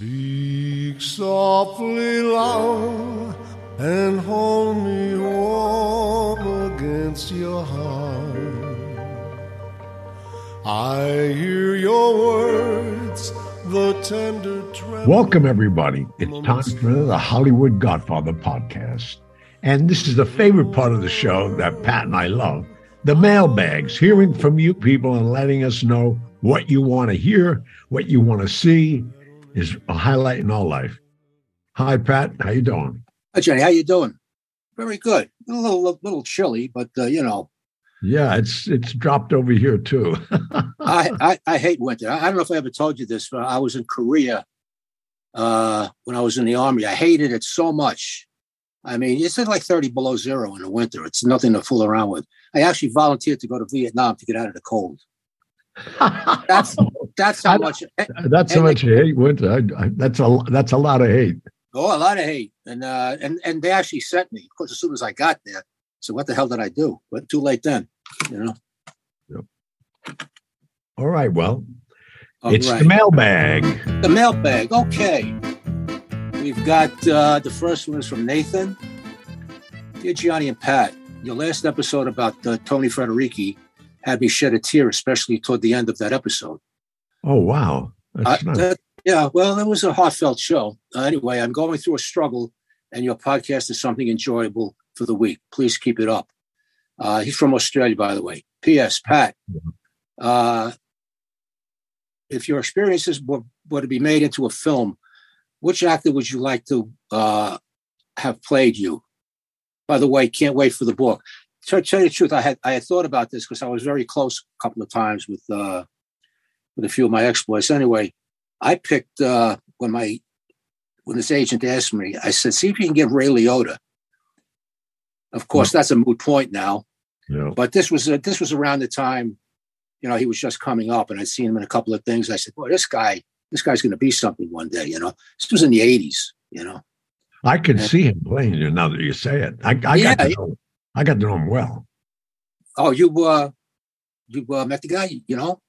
Speak softly, love, and hold me warm against your heart. I hear your words, the tender tremble. Welcome, everybody. It's time for the Hollywood Godfather podcast. And this is the favorite part of the show that Pat and I love the mailbags, hearing from you people and letting us know what you want to hear, what you want to see is a highlight in all life. Hi, Pat. How you doing? Hi, Johnny. How you doing? Very good. A little, little chilly, but uh, you know. Yeah, it's it's dropped over here too. I, I, I hate winter. I don't know if I ever told you this, but I was in Korea uh, when I was in the army. I hated it so much. I mean, it's like 30 below zero in the winter. It's nothing to fool around with. I actually volunteered to go to Vietnam to get out of the cold. that's that's how much. That's how much you hate winter. I, I, that's a that's a lot of hate. Oh, a lot of hate, and uh, and and they actually sent me. Of course, as soon as I got there, so what the hell did I do? But too late then, you know. Yep. All right. Well, All it's right. the mailbag. The mailbag. Okay. We've got uh, the first one is from Nathan. Dear Gianni and Pat, your last episode about uh, Tony Frederici had me shed a tear, especially toward the end of that episode. Oh wow. That's nice. that- yeah, well, it was a heartfelt show. Uh, anyway, I'm going through a struggle, and your podcast is something enjoyable for the week. Please keep it up. Uh, he's from Australia, by the way. P.S. Pat, uh, if your experiences were, were to be made into a film, which actor would you like to uh, have played you? By the way, can't wait for the book. To tell you the truth, I had I had thought about this because I was very close a couple of times with uh, with a few of my exploits. Anyway, I picked uh, when my when this agent asked me, I said, "See if you can get Ray Liotta." Of course, that's a moot point now. Yeah. But this was uh, this was around the time, you know, he was just coming up, and I'd seen him in a couple of things. I said, "Boy, this guy, this guy's going to be something one day." You know, this was in the '80s. You know, I can see him playing you now that you say it. I, I Yeah, got to yeah. know. I got to know him well. oh, you uh, you uh, met the guy, you know?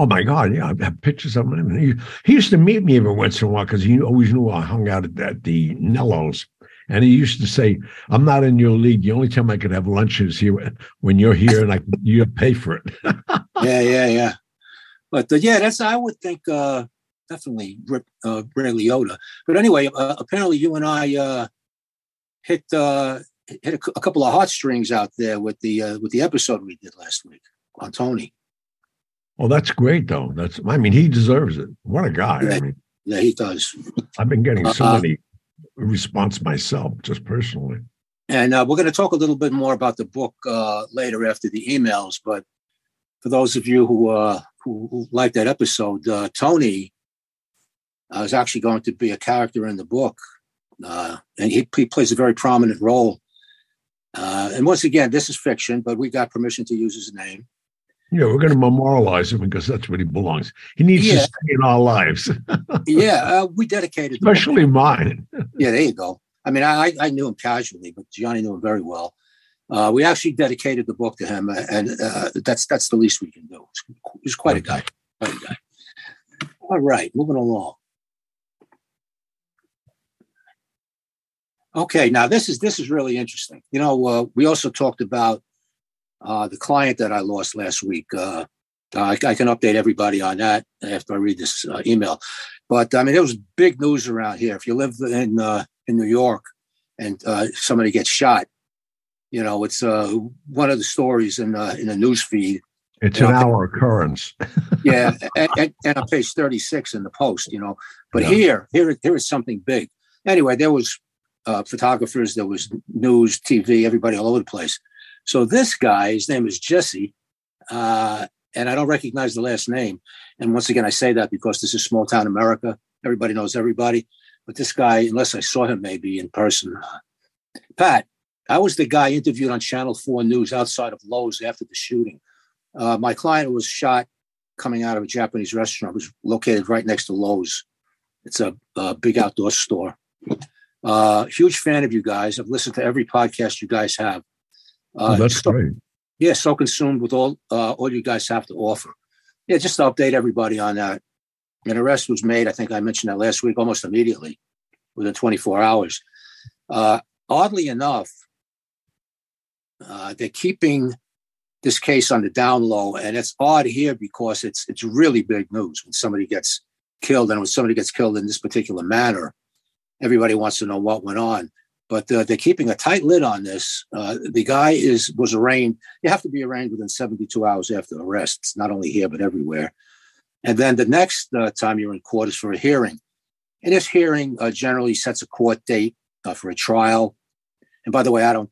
Oh my God! Yeah, I have pictures of him. He, he used to meet me every once in a while because he always knew I hung out at, at the Nellos, and he used to say, "I'm not in your league. The only time I could have lunch is here when you're here, and I you pay for it." yeah, yeah, yeah. But uh, yeah, that's I would think uh, definitely Rip, uh, Ray Liotta. But anyway, uh, apparently you and I uh, hit uh, hit a, couple of heartstrings out there with the uh, with the episode we did last week on Tony. Well, that's great, though. That's I mean, he deserves it. What a guy! I Yeah. mean, Yeah, he does. I've been getting so Uh-uh. many response myself, just personally. And uh, we're going to talk a little bit more about the book uh, later after the emails. But for those of you who uh, who, who like that episode, uh, Tony uh, is actually going to be a character in the book, uh, and he, he plays a very prominent role. Uh, and once again, this is fiction, but we got permission to use his name. Yeah, we're going to memorialize him because that's where he belongs. He needs to stay in our lives, yeah, uh, we dedicated. especially mine. Yeah, there you go. I mean, I, I knew him casually, but Gianni knew him very well. Uh, we actually dedicated the book to him, uh, and uh, that's that's the least we can do. He's, he's quite a guy. Quite a guy. All right, moving along. Okay, now this is this is really interesting. You know, uh, we also talked about uh, the client that I lost last week. Uh, I, I can update everybody on that after I read this uh, email. But I mean, it was big news around here. If you live in uh, in New York and uh, somebody gets shot, you know, it's uh, one of the stories in uh, in the news feed. It's Yeah, an okay. hour occurrence. Yeah, and, and, and on page thirty six in the post, you know. But Yeah. here, here, here is something big. Anyway, there was uh, photographers, there was news, TV, everybody all over the place. So this guy, his name is Jesse, uh, and I don't recognize the last name. And once again, I say that because this is small town America. Everybody knows everybody. But this guy, unless I saw him maybe in person, Pat, I was the guy interviewed on Channel 4 News outside of Lowe's after the shooting. Uh, my client was shot coming out of a Japanese restaurant. It was located right next to Lowe's. It's a, a big outdoor store. Uh, huge fan of you guys. I've listened to every podcast you guys have. Uh, oh, that's so- great. yeah, so consumed with all uh, all you guys have to offer. Yeah, just to update everybody on that. An arrest was made. I think I mentioned that last week, almost immediately, within 24 hours. Uh, oddly enough, uh, they're keeping this case on the down low, and it's odd here because it's it's really big news when somebody gets killed, and when somebody gets killed in this particular manner, everybody wants to know what went on. But uh, they're keeping a tight lid on this. Uh, the guy is was arraigned. You have to be arraigned within 72 hours after arrest. It's not only here but everywhere. And then the next uh, time you're in court is for a hearing. And this hearing uh, generally sets a court date uh, for a trial. And by the way, I don't,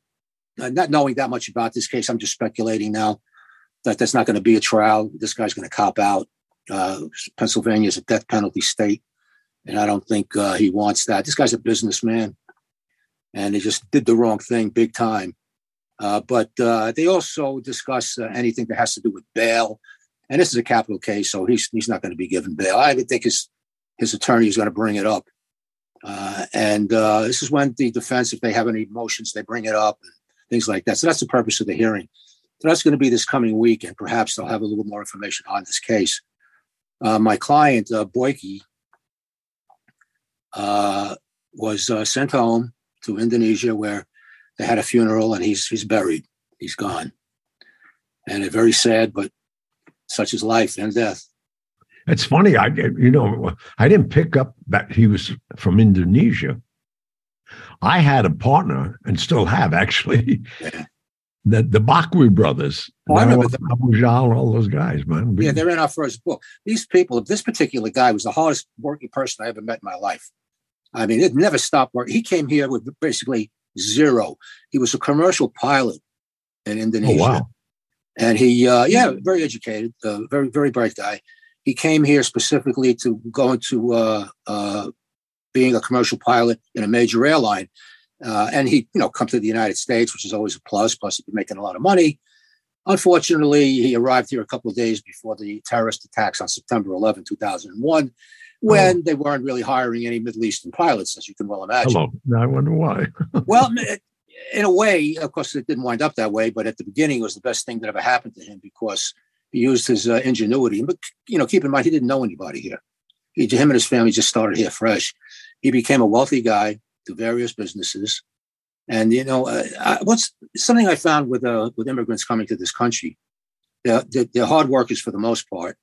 uh, not knowing that much about this case, I'm just speculating now that there's not going to be a trial. This guy's going to cop out. Pennsylvania is a death penalty state. And I don't think he wants that. This guy's a businessman and they just did the wrong thing big time. Uh, but they also discuss anything that has to do with bail and this is a capital case, so he's he's not going to be given bail. I think his his attorney is going to bring it up, uh, and uh, this is when the defense, if they have any motions, they bring it up and things like that. So that's the purpose of the hearing. So that's going to be this coming week, and perhaps they'll have a little more information on this case. Uh, my client uh, Boyke uh, was uh, sent home to Indonesia, where they had a funeral, and he's he's buried. He's gone, and it's very sad, but such is life and death. It's funny. I you know I didn't pick up that he was from Indonesia. I had a partner and still have actually. Yeah. The the Bakri brothers, oh, I remember them. Abu Jal, all those guys, man. Yeah, they're in our first book. These people, this particular guy was the hardest working person I ever met in my life. I mean, it never stopped working. He came here with basically zero. He was a commercial pilot in Indonesia. Oh, wow. And he, uh, yeah, very educated, uh, very, very bright guy. He came here specifically to go into uh, uh being a commercial pilot in a major airline. Uh, and he, you know, come to the United States, which is always a plus. Plus, he'd be making a lot of money. Unfortunately, he arrived here a couple of days before the terrorist attacks on September 11, 2001, when oh. they weren't really hiring any Middle Eastern pilots, as you can well imagine. Hello. I wonder why. well, in a way, of course, it didn't wind up that way, but at the beginning, it was the best thing that ever happened to him because he used his uh, ingenuity. But you know, keep in mind, he didn't know anybody here. He, him and his family just started here fresh. He became a wealthy guy to various businesses, and you know, uh, I, what's something I found with uh, with immigrants coming to this country, they're, they're, hard workers for the most part,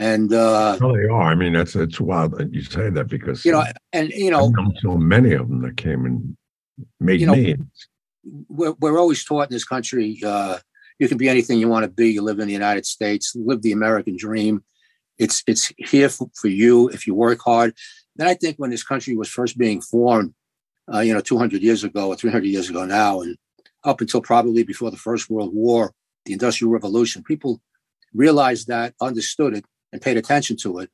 and uh, well, they are. I mean, that's it's wild that you say that because you know, and you know, so many of them that came and made you know, We're, we're always taught in this country uh, you can be anything you want to be. You live in the United States, live the American dream. It's it's here for, for you if you work hard. Then I think when this country was first being formed, uh, you know, 200 years ago or 300 years ago now, and up until probably before the First World War, the Industrial Revolution, people realized that, understood it, and paid attention to it.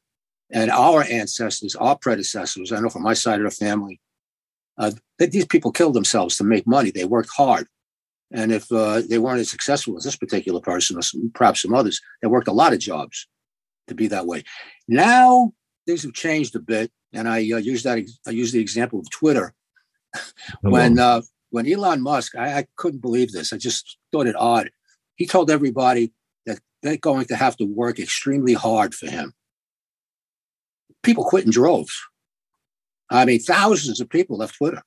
And our ancestors, our predecessors, I know from my side of the family, uh, these people killed themselves to make money. They worked hard. And if uh, they weren't as successful as this particular person, or some, perhaps some others, they worked a lot of jobs to be that way. Now things have changed a bit, and I uh, use that. I use the example of Twitter. when uh, when Elon Musk, I, I couldn't believe this. I just thought it odd. He told everybody that they're going to have to work extremely hard for him. People quit in droves. I mean, thousands of people left Twitter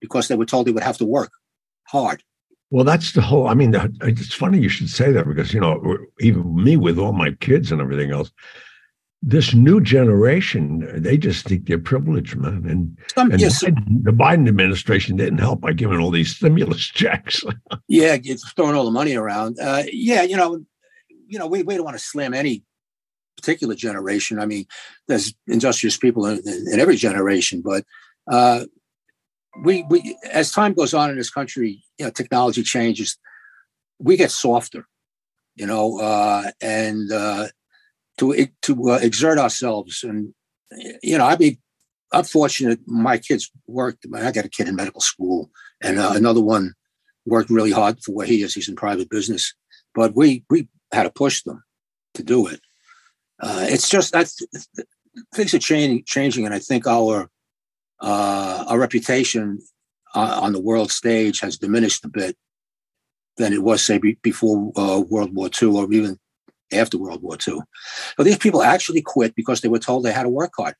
because they were told they would have to work hard. Well, that's the whole. I mean, it's funny you should say that because you know, even me with all my kids and everything else, this new generation, they just think they're privileged, man. And, um, and yes, Biden, the Biden administration didn't help by giving all these stimulus checks. yeah, it's throwing all the money around. Uh, yeah, you know, you know, we, we don't want to slam any particular generation. I mean, there's industrious people in, in every generation, but uh, we we as time goes on in this country, you know, technology changes. We get softer, you know, uh, and uh, to to uh, exert ourselves. And you know, I mean, I'm fortunate. My kids worked. I got a kid in medical school, and uh, another one worked really hard for where he is. He's in private business, but we we had to push them to do it uh, it's just that things are changing, changing, and I think our uh, our reputation uh, on the world stage has diminished a bit than it was, say, be, before uh, World War II or even after World War II. But these people actually quit because they were told they had to work hard.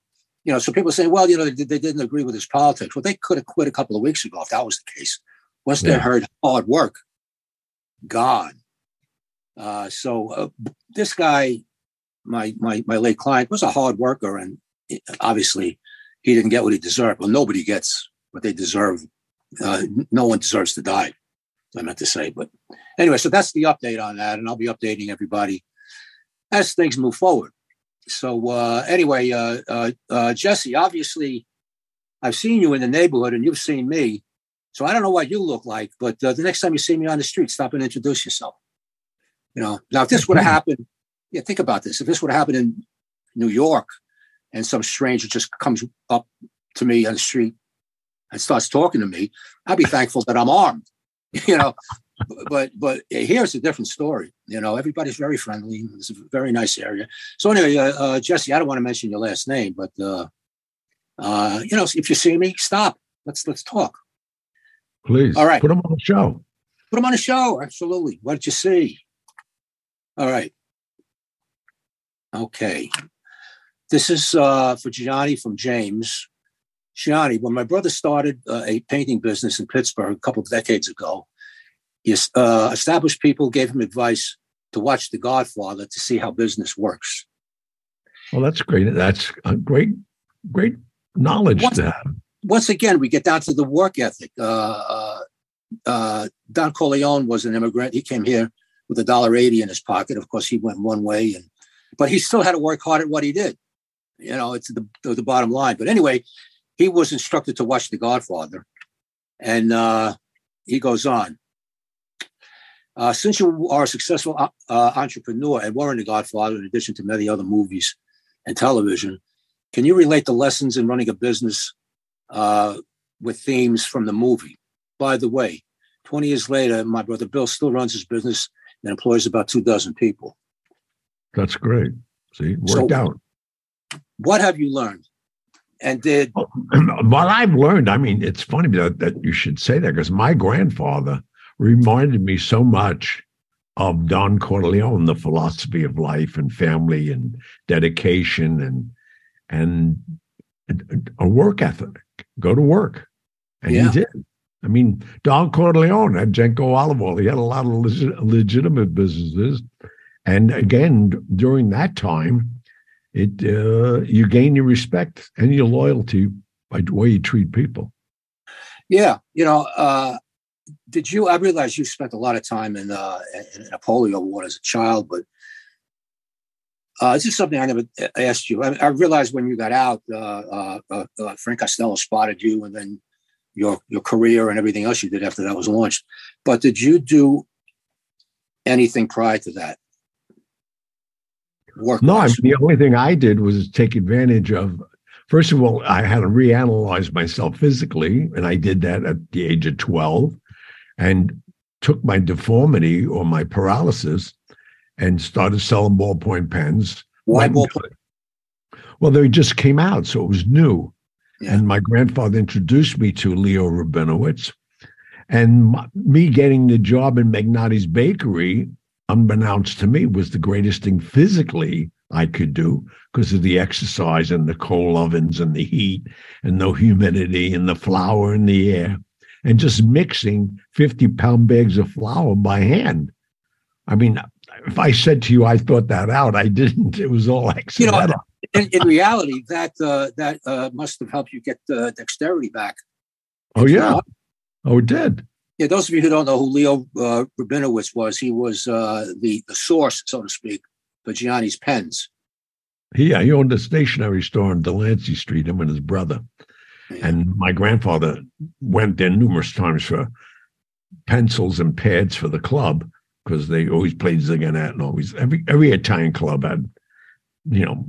You know, so people say, well, you know, they, they didn't agree with his politics. Well, they could have quit a couple of weeks ago if that was the case. Once yeah. they heard hard work, gone. Uh, so uh, this guy, my my my late client, was a hard worker, and obviously he didn't get what he deserved. Well, nobody gets what they deserve. Uh, no one deserves to die. I meant to say, but anyway, so that's the update on that, and I'll be updating everybody as things move forward. So uh, anyway, uh, uh, uh Jesse, obviously, I've seen you in the neighborhood, and you've seen me. So I don't know what you look like, but the next time you see me on the street, stop and introduce yourself. You know, now if this would have happened, yeah, think about this. If this would have happened in New York, and some stranger just comes up to me on the street and starts talking to me, I'd be thankful that I'm armed. You know, but but here's a different story. You know, everybody's very friendly. It's a very nice area. So anyway, uh, uh, Jesse, I don't want to mention your last name, but uh, uh, you know, if you see me, stop. Let's let's talk. Please. All right. Put them on the show. Put them on the show. Absolutely. What did you see? All right. Okay. This is uh, for Gianni from James. Gianni, when my brother started uh, a painting business in Pittsburgh a couple of decades ago, he uh, established people gave him advice to watch The Godfather to see how business works. Well, that's great. That's a great, great knowledge once, to have. Once again, we get down to the work ethic. Uh, uh, uh, Don Corleone was an immigrant. He came here with a dollar eighty in his pocket. Of course, he went one way, and but he still had to work hard at what he did. You know, it's the the bottom line. But anyway, he was instructed to watch The Godfather, and uh, he goes on. Uh, since you are a successful uh, uh, entrepreneur and were in The Godfather, in addition to many other movies and television, can you relate the lessons in running a business uh, with themes from the movie? By the way, 20 years later, my brother Bill still runs his business and employs about two dozen people. That's great. See, worked so, out. What have you learned? And did what I've learned, I mean, it's funny that, that you should say that because my grandfather reminded me so much of Don Corleone, the philosophy of life and family and dedication and and a work ethic. Go to work. And yeah. he did. I mean, Don Corleone had Genco Olive Oil. He had a lot of legit, legitimate businesses. And again, during that time, it uh, you gain your respect and your loyalty by the way you treat people. Yeah, you know, uh, did you? I realize you spent a lot of time in, uh, in a polio ward as a child, but uh, this is something I never asked you. I, I realized when you got out, uh, uh, uh, uh, Frank Costello spotted you, and then your your career and everything else you did after that was launched. But did you do anything prior to that? Work no, I mean, the only thing I did was take advantage of. First of all, I had to reanalyze myself physically, and I did that at the age of twelve and took my deformity or my paralysis and started selling ballpoint pens. Why ballpoint? Well, they just came out, so it was new. Yeah. And my grandfather introduced me to Leo Rabinowitz. And my, me getting the job in Magnotti's Bakery, unbeknownst to me, was the greatest thing physically I could do because of the exercise and the coal ovens and the heat and no humidity and the flour in the air and just mixing 50 pound bags of flour by hand. I mean, if I said to you I thought that out, I didn't. It was all accidental. You know, in, in reality, that uh, that uh, must have helped you get uh, dexterity back. Oh yeah, oh it did. Yeah, those of you who don't know who Leo uh, Rabinowitz was, he was uh, the the source, so to speak, for Gianni's pens. Yeah, he owned a stationery store on Delancey Street. Him and his brother. And my grandfather went there numerous times for pencils and pads for the club because they always played Ziginette and always every every Italian club had, you know,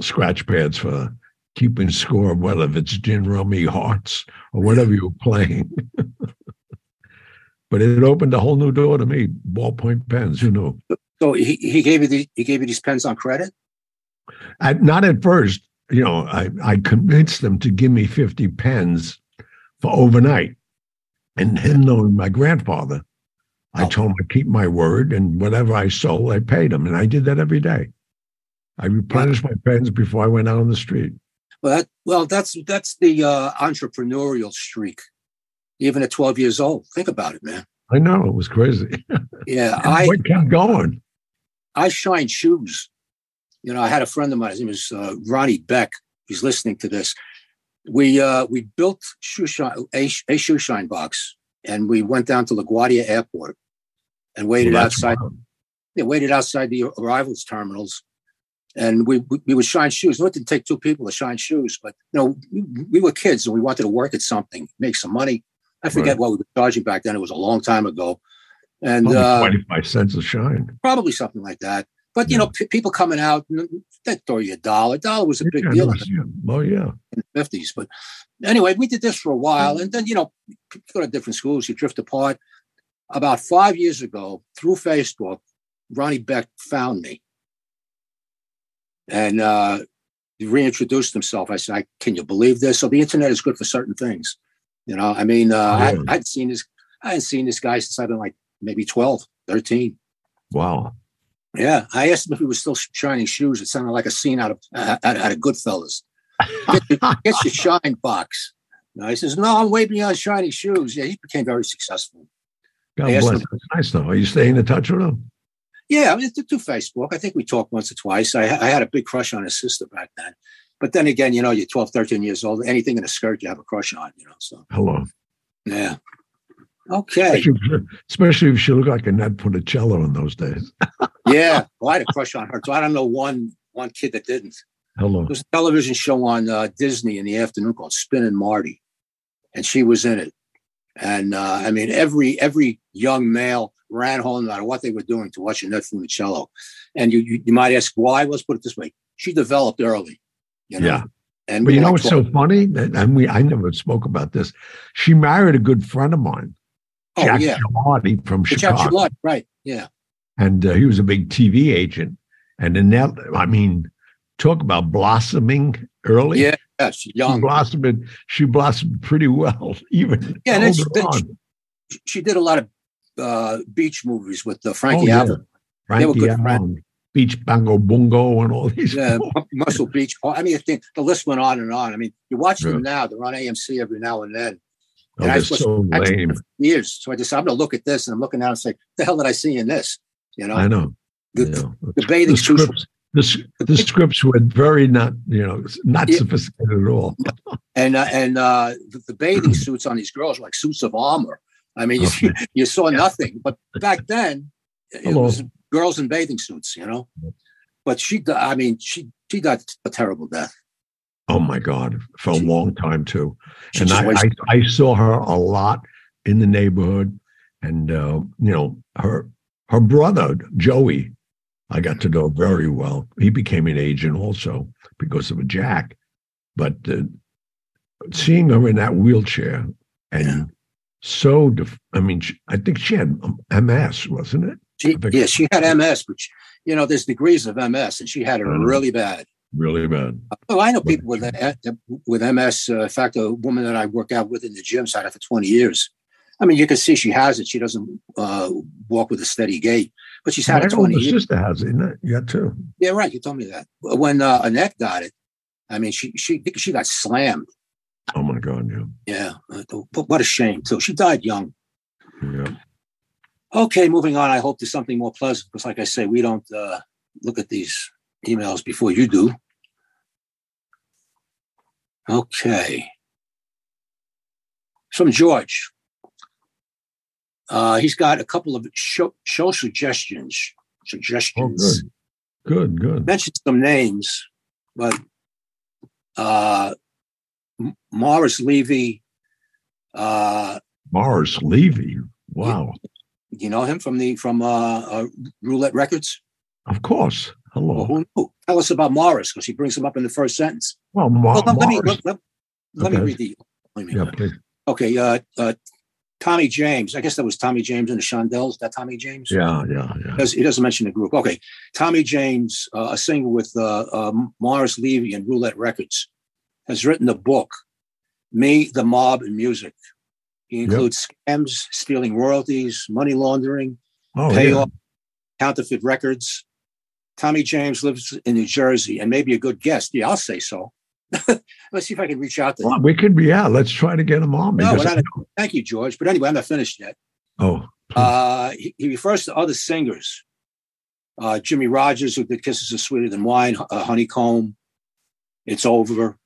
scratch pads for keeping score of whether it's gin rummy hearts or whatever you're playing. but it opened a whole new door to me. Ballpoint pens, you know. So he, he gave you the, he gave you these pens on credit. At, not at first you know, I, I convinced them to give me 50 pens for overnight. And him knowing my grandfather, I Oh. told him I'd keep my word, and whatever I sold, I paid him, and I did that every day. I replenished my pens before I went out on the street. Well, that, well, that's that's the uh, entrepreneurial streak. Even at 12 years old, think about it, man. I know it was crazy. Yeah, I kept going? I shine shoes. You know, I had a friend of mine. His name was uh, Ronnie Beck. He's listening to this. We uh, we built shoe shine, a, a shoe shine box, and we went down to LaGuardia Airport and waited Well, outside. wild. They waited outside the arrivals terminals, and we we, we would shine shoes. No, it didn't take two people to shine shoes, but you know, we, we were kids and we wanted to work at something, make some money. I forget Right. what we were charging back then. It was a long time ago, and Probably uh, 25 cents a shine. probably something like that. But you know, p- people coming out, they throw you a dollar. A dollar was a big Yeah, deal in yeah. Oh, yeah. the fifties. But anyway, we did this for a while, and then you know, you go to different schools, you drift apart. About five years ago, through Facebook, Ronnie Beck found me, and uh, he reintroduced himself. I said, I, "Can you believe this?" So the internet is good for certain things. You know, I mean, uh, I, Yeah. I'd seen this. I hadn't seen this guy since I've been like maybe 12, 13. Wow. Yeah, I asked him if he was still shining shoes. It sounded like a scene out of out, out of Goodfellas. Get your, get your shine box. No, he says, "No, I'm way beyond shiny shoes." Yeah, he became very successful. God bless. him- nice, though. Are you staying in touch with him? Yeah, I mean, through Facebook. I think we talked once or twice. I, I had a big crush on his sister back then. But then again, you know, you're 12, 13 years old. Anything in a skirt, you have a crush on. You know, so Hello. yeah. Okay. Especially, if- especially if she looked like Annette Funicello in those days. Yeah, well, I had a crush on her So I don't know one one kid that didn't. Hello. There was a television show on uh, Disney in the afternoon called Spin and Marty, and she was in it. And uh, I mean, every every young male ran home, no matter what they were doing, to watch Annette Funicello. And you, you you might ask why? Let's put it this way: she developed early. You know? Yeah. And But you know what's so funny? And we I never spoke about this. She married a good friend of mine, 12. Jack Oh yeah, Gilardi from But Jack Chicago. Right? Yeah, and uh, he was a big TV agent. And Annette, I mean, talk about blossoming early. yeah, yeah. She's She young. blossomed. She blossomed pretty well, even Yeah, and she- older then on. She did a lot of uh, beach movies with the Frankie Oh, yeah. Avalon. They were Frankie good friends. Beach Blanket Bingo, and all these. Yeah, Muscle Beach. Oh, I mean, I think the list went on and on. I mean, you watch them now; they're on AMC every now and then. Oh, and I was- so lame. Years, so I just I'm going to look at this, and I'm looking down and say, "The hell did I see in this?" You know, I know. the, Yeah. the bathing the suits. scripts, the, the scripts were very not, you know, not Yeah. sophisticated at all. and uh, and uh, the, the bathing suits on these girls were like suits of armor. I mean, you, you saw nothing. But back then, it Hello. was girls in bathing suits. You know, but she, I mean, she she died a terrible death. Oh my God, for a long time too. And I, I, I saw her a lot in the neighborhood, and uh, you know her her brother Joey, I got to know very well. He became an agent also because of a Jack, but uh, seeing her in that wheelchair and Yeah. So, def- I mean, she, I think she had um, MS, wasn't it? she, yeah, she had MS, but you know, there's degrees of MS, and she had it Mhm. really bad. Really bad. Oh, I know people with uh, with MS. Uh, in fact, a woman that I work out with in the gym's had it for 20 years. I mean, you can see she has it. She doesn't uh, walk with a steady gait, but she's had My it 20 older years. sister has it, isn't it? Yeah, too. Yeah, right. You told me that. When uh, Annette got it, I mean, she she she got slammed. Oh my God, yeah, Yeah, uh, but what a shame too. She died young. yeah. Okay, moving on. I hope there's something more pleasant because, like I say, we don't uh, look at these emails before you do. Okay. From George. Uh, he's got a couple of show, show suggestions. Oh, Suggestions. good, good, good. Mentioned some names, but uh, Morris Levy. Uh, Morris Levy. Wow. you know him from the from uh, uh, Roulette Records. Of course. Well, Hello. who knew? Tell us about Morris because he brings him up in the first sentence. Well, Mar- Well, let, let me let, let- let me read the. Let me, Yeah, please. Okay, uh, uh, Tommy James. I guess that was Tommy James and the Shondells. That Tommy James. Yeah, yeah, yeah. He doesn't- he doesn't mention the group. Okay, Tommy James, uh, a singer with uh, uh, Morris Levy and Roulette Records, has written a book, "Me, the Mob, and Music." He includes yep. scams, stealing royalties, money laundering, oh, payoff, yeah. counterfeit records. Tommy James lives in New Jersey and maybe a good guest. Yeah, I'll say so. let's see if I can reach out to well, him. We could be, yeah, let's try to get him on. No, not, thank you, George. But anyway, I'm not finished yet. Oh. Uh, he, he, refers to other singers. Uh, Jimmie Rodgers, who did Kisses Are Sweeter Than Wine, uh, Honeycomb, It's Over.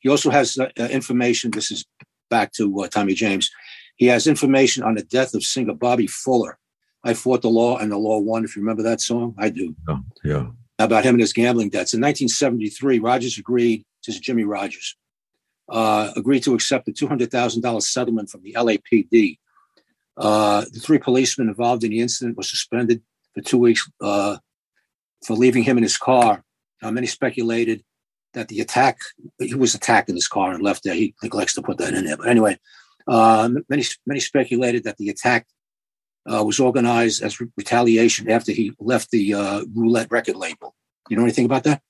He also has uh, uh, information. This is back to uh, Tommy James. He has information on the death of singer Bobby Fuller. I fought the law and the law won. If you remember that song, I do. Oh, yeah. About him and his gambling debts. In 1973, Rodgers agreed, this is Jimmie Rodgers, uh, agreed to accept a $200,000 settlement from the LAPD. Uh, the three policemen involved in the incident were suspended for two weeks uh, for leaving him in his car. many speculated that the attack, he was attacked in his car and left there. He neglects to put that in there. But anyway, uh, many, many speculated that the attack uh, was organized as re- retaliation after he left the uh, roulette record label. You know anything about that?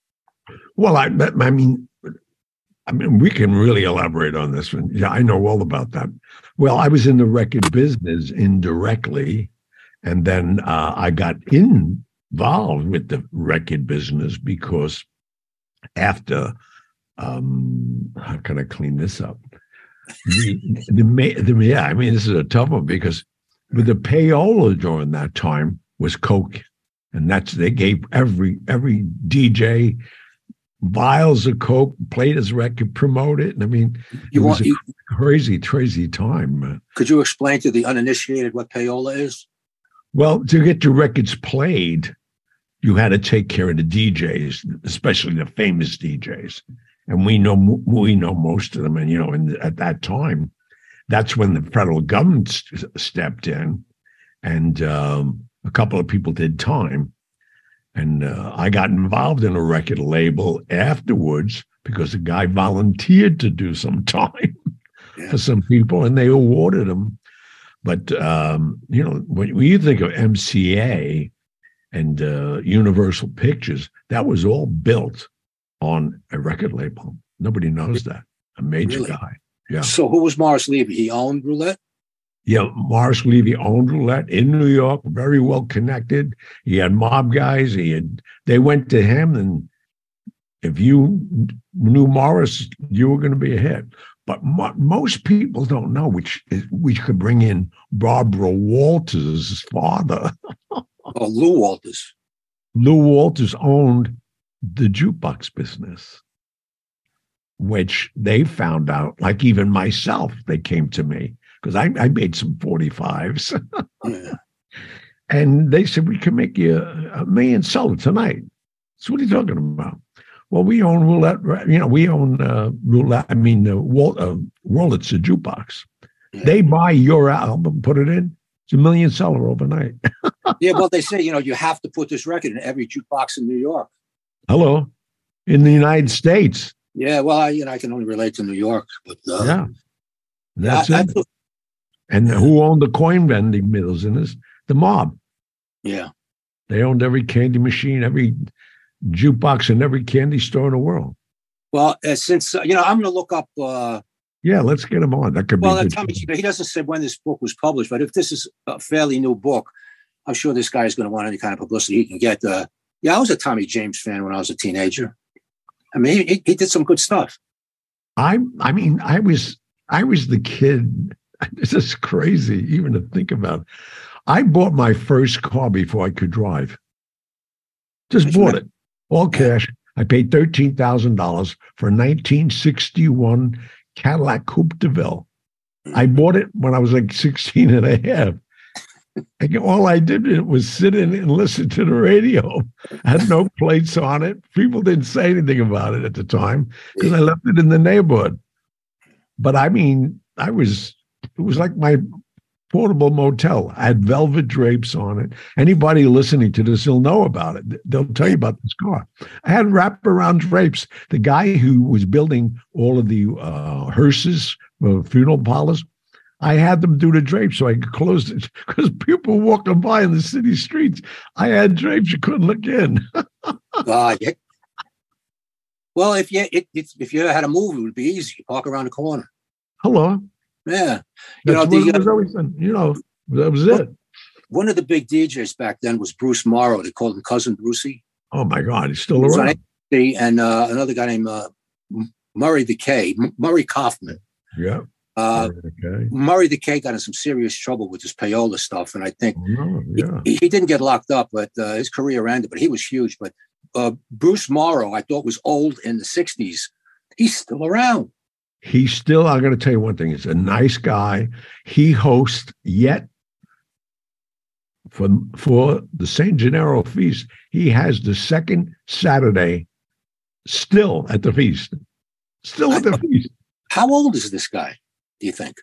Well, I, I mean, I mean, we can really elaborate on this one. Yeah, I know all about that. Well, I was in the record business indirectly, and then uh, I got involved with the record business because after, um, how can I clean this up? The, the, the, yeah, I mean, this is a tough one because with the payola during that time was coke, and that's they gave every every DJ vials of coke, played his record, promote it. And I mean, you it want, was a you, crazy, crazy time. Could you explain to the uninitiated what payola is? Well, to get your records played, you had to take care of the DJs, especially the famous DJs. And we know we know most of them. And you know, in, at that time, that's when the federal government st- stepped in, and um, a couple of people did time. And uh, I got involved in a record label afterwards because a guy volunteered to do some time yeah. for some people, and they awarded him. But um, you know, when, when you think of MCA and uh, Universal Pictures, that was all built on a record label. Nobody knows that. A major really? guy. Yeah. So who was Morris Levy? He owned Roulette? Yeah, Morris Levy owned Roulette in New York, very well connected. He had mob guys. He had they went to him, and if you knew Morris, you were going to be a hit. But mo- most people don't know, which is, we could bring in Barbara Walters' father. oh, Lou Walters. Lou Walters owned the jukebox business which they found out, like even myself, they came to me because I, I made some 45s. yeah. And they said, We can make you a, a million seller tonight. So, what are you talking about? Well, we own roulette, you know, we own uh, roulette, I mean, uh, Wall, uh, a jukebox. Yeah. They buy your album, put it in, it's a million seller overnight. yeah, well, they say, you know, you have to put this record in every jukebox in New York. Hello. In the United States. Yeah, well, I, you know, I can only relate to New York, but uh, yeah, that's I, it. I, and who owned the coin vending mills in this? The mob. Yeah, they owned every candy machine, every jukebox, and every candy store in the world. Well, uh, since uh, you know, I'm going to look up. Uh, yeah, let's get him on. That could well, be. Well, he doesn't say when this book was published, but if this is a fairly new book, I'm sure this guy is going to want any kind of publicity he can get. Uh, yeah, I was a Tommy James fan when I was a teenager. I mean, he, he did some good stuff. I I mean, I was I was the kid. This is crazy even to think about. I bought my first car before I could drive. Just bought it, all cash. I paid thirteen thousand dollars for a 1961 Cadillac Coupe de Ville. I mm. bought it when I was like 16 and a half all I did was sit in and listen to the radio. I had no plates on it. People didn't say anything about it at the time because I left it in the neighborhood. But I mean, I was, it was like my portable motel. I had velvet drapes on it. Anybody listening to this will know about it. They'll tell you about this car. I had wraparound drapes. The guy who was building all of the uh, hearses, uh, funeral parlors, I had them do the drapes so I could close it because people walking by in the city streets. I had drapes you couldn't look in. uh, yeah. Well, if you it, if you had a move, it would be easy. You park around the corner. Hello. Yeah. You know, the, uh, was always, you know, that was it. One of the big DJs back then was Bruce Morrow. They called him Cousin Brucey. Oh my God, he's still around. And uh, another guy named uh, Murray the K, Murray Kaufman. Yeah. Uh, okay. Murray the K got in some serious trouble with his payola stuff, and I think Oh, yeah. he, he didn't get locked up, but uh, his career ended. But he was huge. But uh, Bruce Morrow, I thought was old in the '60s. He's still around. He's still, I'm going to tell you one thing. He's a nice guy. He hosts yet for, for the St. Gennaro feast. He has the second Saturday still at the feast. Still at the feast. How old is this guy? Do you think?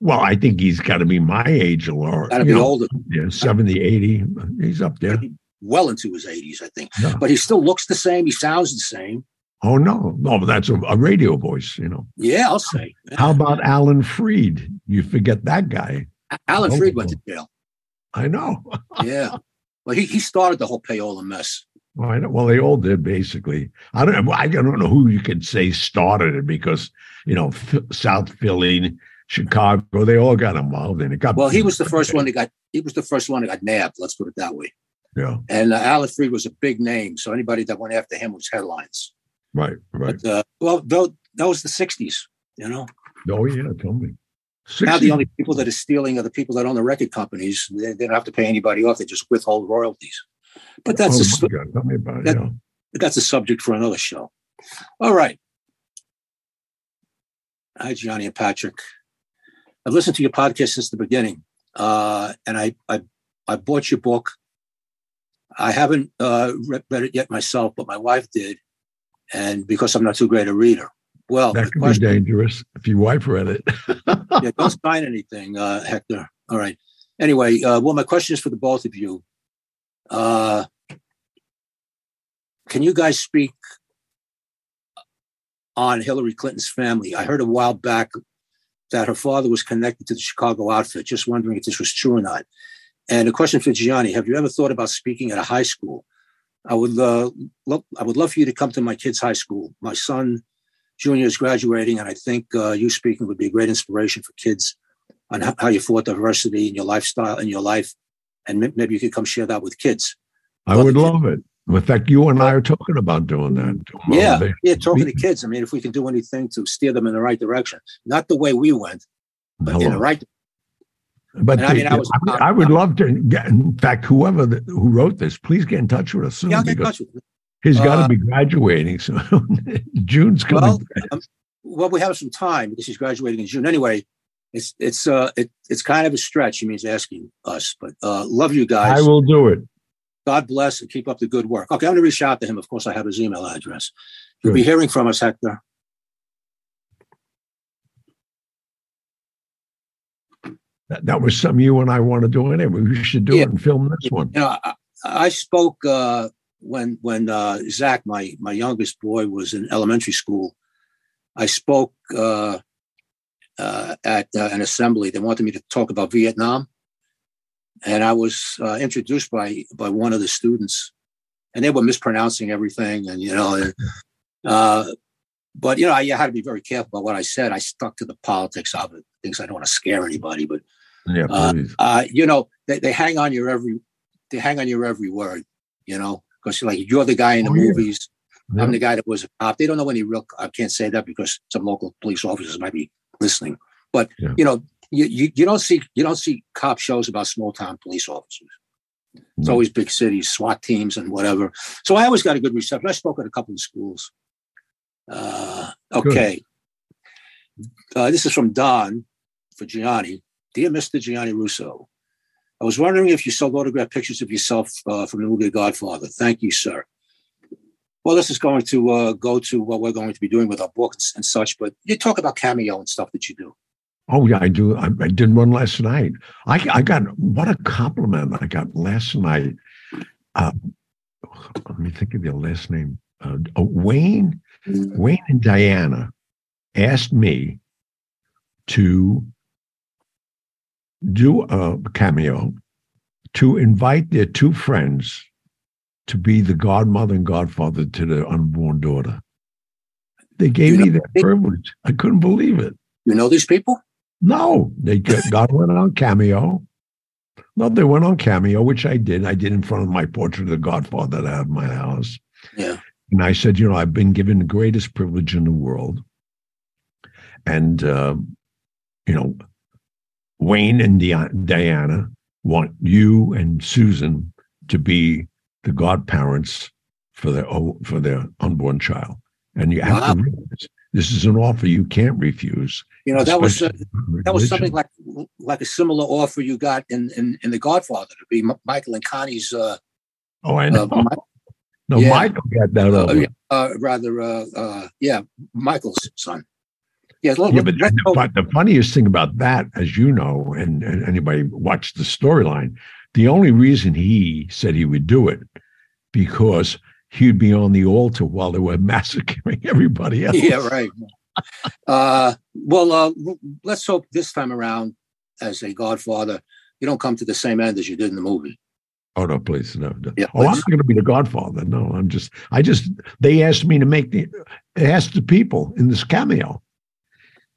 Well, I think he's got to be my age or, Got to be know, older, yeah, 70, 80. He's up there. well into his 80s, I think. Yeah. But he still looks the same. He sounds the same. Oh, no. No, but that's a, a radio voice, you know. Yeah, I'll say. How about Alan Freed? You forget that guy. Alan Oh. Freed went to jail. I know. Yeah. Well, he, he started the whole payola mess. Well, I know, well, they all did basically. I don't. I don't know who you could say started it because you know F- South Philly, Chicago, they all got involved in it. Got Well, he was the first one that got he was the first one that got nabbed. Let's put it that way. Yeah, And uh, Alan Freed was a big name, so anybody that went after him was headlines. right, right. But uh, well, though that was the '60s, you know. Oh yeah, tell me. Now the only people that are stealing are the people that own the record companies. They, they don't have to pay anybody off; they just withhold royalties. But that's oh, a, God, tell me about it. that- yeah. that's a subject for another show. All right. Hi, Johnny and Patrick. I've listened to your podcast since the beginning, uh, and I, I I bought your book. I haven't uh, read it yet myself, but my wife did, and because I'm not too great a reader. Well, That could be dangerous if your wife read it. yeah, don't sign anything, uh, Hector. All right. Anyway, uh, well, my question is for the both of you. Uh, can you guys speak on Hillary Clinton's family? I heard a while back that her father was connected to the Chicago outfit. Just wondering if this was true or not. And a question for Gianni: Have you ever thought about speaking at a high school? I would uh, love, I would love for you to come to my kid's high school. My son Junior is graduating, and I think uh, you speaking would be a great inspiration for kids on how you fought diversity in your lifestyle in your life, and maybe you could come share that with kids. I would love it. In fact, you and I are talking about doing that. Yeah, they- yeah, talking to kids. I mean, if we can do anything to steer them in the right direction, not the way we went, but in the right. But And I mean, I was- I, would, I love to get. In fact, whoever the, who wrote this, please get in touch with us soon Yeah, get in touch with them. he's got to Uh, be graduating soon. June's coming. Well, um, well, we have some time because he's graduating in June. Anyway, it's it's uh it, it's kind of a stretch. He means asking us, but uh, love you guys. I will do it. God bless and keep up the good work. Okay, I'm going to reach out to him. Of course, I have his email address. You'll be hearing from us, Hector. That, that was something you and I want to do anyway. We should do Yeah. it and film this one. You know, I, I spoke uh, when when uh, Zach, my my youngest boy, was in elementary school. I spoke uh, uh, at uh, an assembly. They wanted me to talk about Vietnam, and I was uh, introduced by by one of the students, and they were mispronouncing everything, and you know, uh, but you know, I had to be very careful about what I said. I stuck to the politics of it, things I don't want to scare anybody, but Yeah, Uh, uh, you know, they, they hang on your every they hang on your every word, you know, because you're like you're the guy in the Oh, movies. Yeah. I'm the guy that was a cop. They don't know any real. I can't say that because some local police officers might be listening. But Yeah. you know, you, you you don't see you don't see cop shows about small town police officers. It's always big cities, SWAT teams, and whatever. So I always got a good reception. I spoke at a couple of schools. Uh, okay. Uh, this is from Don for Gianni. Dear Mr. Gianni Russo, I was wondering if you sold autographed pictures of yourself uh, from the movie Godfather. Thank you, sir. Well, this is going to uh, go to what we're going to be doing with our books and such, but you talk about cameo and stuff that you do. Oh yeah, I do. I, I did one last night. I I got what a compliment I got last night. Uh, let me think of your last name. Uh, uh, Wayne, Wayne and Diana asked me to do a cameo to invite their two friends to be the godmother and godfather to their unborn daughter. They gave You me know- that privilege. I couldn't believe it. You know these people? No, they got, got one on Cameo. No, they went on Cameo, which I did. I did in front of my portrait of the Godfather that I have in my house. Yeah. And I said, you know, I've been given the greatest privilege in the world. And, uh, you know, Wayne and Diana want you and Susan to be the godparents for their for their unborn child, and you have wow. to realize this is an offer you can't refuse. You know that was uh, that was something like like a similar offer you got in in, in The Godfather to be M- Michael and Connie's. Uh, oh, I know. Uh, no, yeah. Michael got that uh, offer. Uh, rather, uh, yeah, Michael's son. Yeah, yeah but, but the funniest thing about that, as you know, and, and anybody watched the storyline, the only reason he said he would do it because he'd be on the altar while they were massacring everybody else. Yeah, right. uh, well, uh, let's hope this time around, as a Godfather, you don't come to the same end as you did in the movie. Oh no, please no. no. Yeah, oh, I'm not going to be the Godfather. No, I'm just. I just. They asked me to make the. Ask the people in this cameo,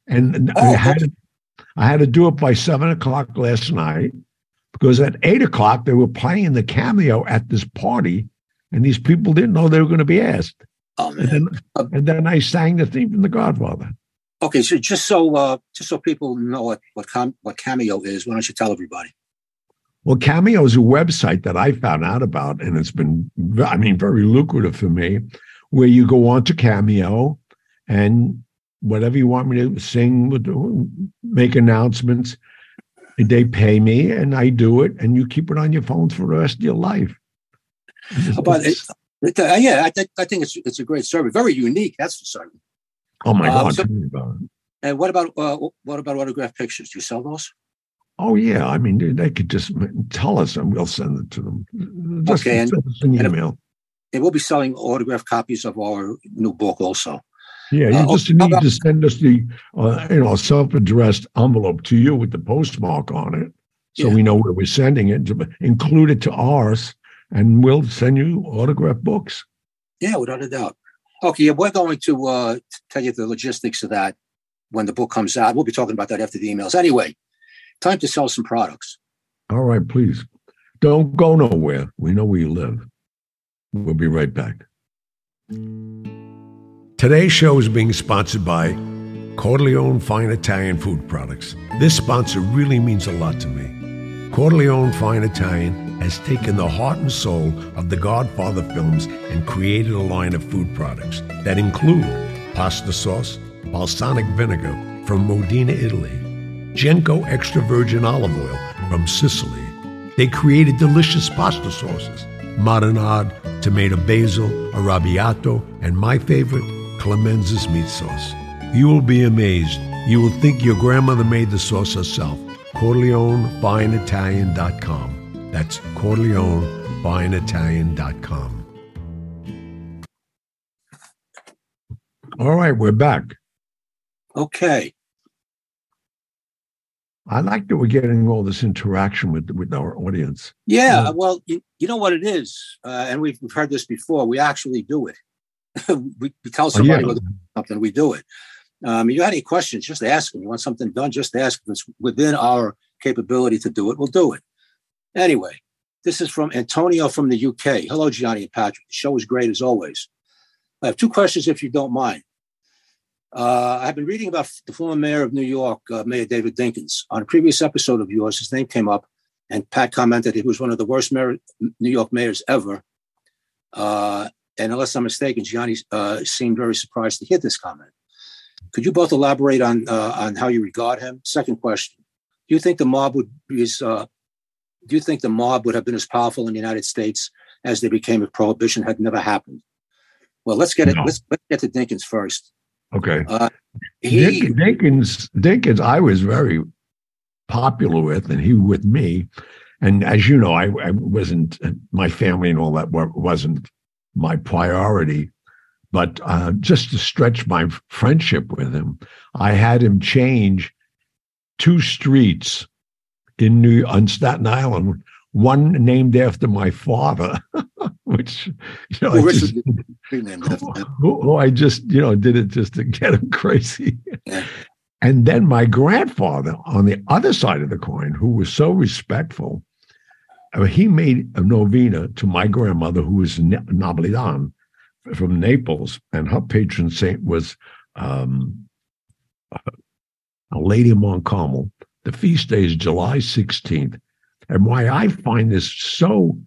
and oh, I had. I had to do it by seven o'clock last night because at eight o'clock they were playing the cameo at this party and these people didn't know they were going to be asked. Oh, and, then, uh, and then I sang the theme from The Godfather. Okay, so just so uh, just so people know what what, com- what Cameo is, why don't you tell everybody? Well, Cameo is a website that I found out about, and it's been, I mean, very lucrative for me, where you go on to Cameo and whatever you want me to sing, make announcements, they pay me and I do it, and you keep it on your phone for the rest of your life. But it, it, uh, yeah, I think I think it's it's a great service, very unique. That's for certain. Oh my um, god! So, and what about uh, what about autograph pictures? Do you sell those? Oh yeah, I mean they could just tell us and we'll send it to them. Just okay, and, an email. And we'll be selling autograph copies of our new book also. Yeah, you uh, just need about, to send us the uh, you know self-addressed envelope to you with the postmark on it, so yeah. we know where we're sending it. To include it to ours, and we'll send you autograph books. Yeah, without a doubt. Okay, we're going to uh, tell you the logistics of that when the book comes out. We'll be talking about that after the emails. Anyway, time to sell some products. All right, please. Don't go nowhere. We know where you live. We'll be right back. Today's show is being sponsored by Corleone Fine Italian Food Products. This sponsor really means a lot to me. Corleone Fine Italian has taken the heart and soul of the Godfather films and created a line of food products that include pasta sauce, balsamic vinegar from Modena, Italy, Genco extra virgin olive oil from Sicily. They created delicious pasta sauces, marinade, tomato basil, arrabbiato, and my favorite, Clemenza's meat sauce. You will be amazed. You will think your grandmother made the sauce herself. CorleoneFineItalian.com. That's CorleoneFineItalian.com. All right, we're back. Okay. I like that we're getting all this interaction with with our audience. Yeah, well, you, you know what it is, uh, and we've, we've heard this before. We actually do it. we, we, tell somebody oh, yeah. something, we do it. Um, you have any questions? Just ask them. You want something done? Just ask. If it's within our capability to do it, we'll do it. Anyway, this is from Antonio from the UK. Hello, Gianni and Patrick. The show is great as always. I have two questions, if you don't mind. Uh, I've been reading about the former mayor of New York, uh, Mayor David Dinkins. On a previous episode of yours, his name came up, and Pat commented he was one of the worst mayor, New York mayors ever. Uh, and unless I'm mistaken, Gianni uh, seemed very surprised to hear this comment. Could you both elaborate on uh, on how you regard him? Second question: Do you think the mob would be uh, do you think the mob would have been as powerful in the United States as they became if prohibition had never happened? Well, let's get it. No. Let's, let's get to Dinkins first. Okay. Uh, he, Dinkins, Dinkins, I was very popular with, and he with me. And as you know, I, I wasn't my family and all that wasn't my priority. But uh, just to stretch my friendship with him, I had him change two streets in New on Staten Island, one named after my father, which you know, I just, who, who, I just you know did it just to get him crazy. Yeah. And then my grandfather on the other side of the coin, who was so respectful, he made a novena to my grandmother, who was Napolitan from Naples, and her patron saint was um, a Lady of Mount Carmel. The feast day is July 16th. And why I find this so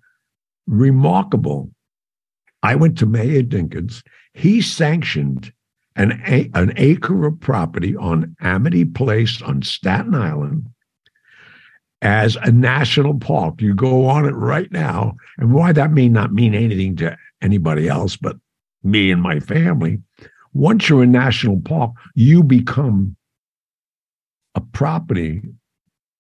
remarkable, I went to Mayor Dinkins. He sanctioned an, an acre of property on Amity Place on Staten Island as a national park. You go on it right now. And why that may not mean anything to anybody else but me and my family. Once you're a national park, you become a property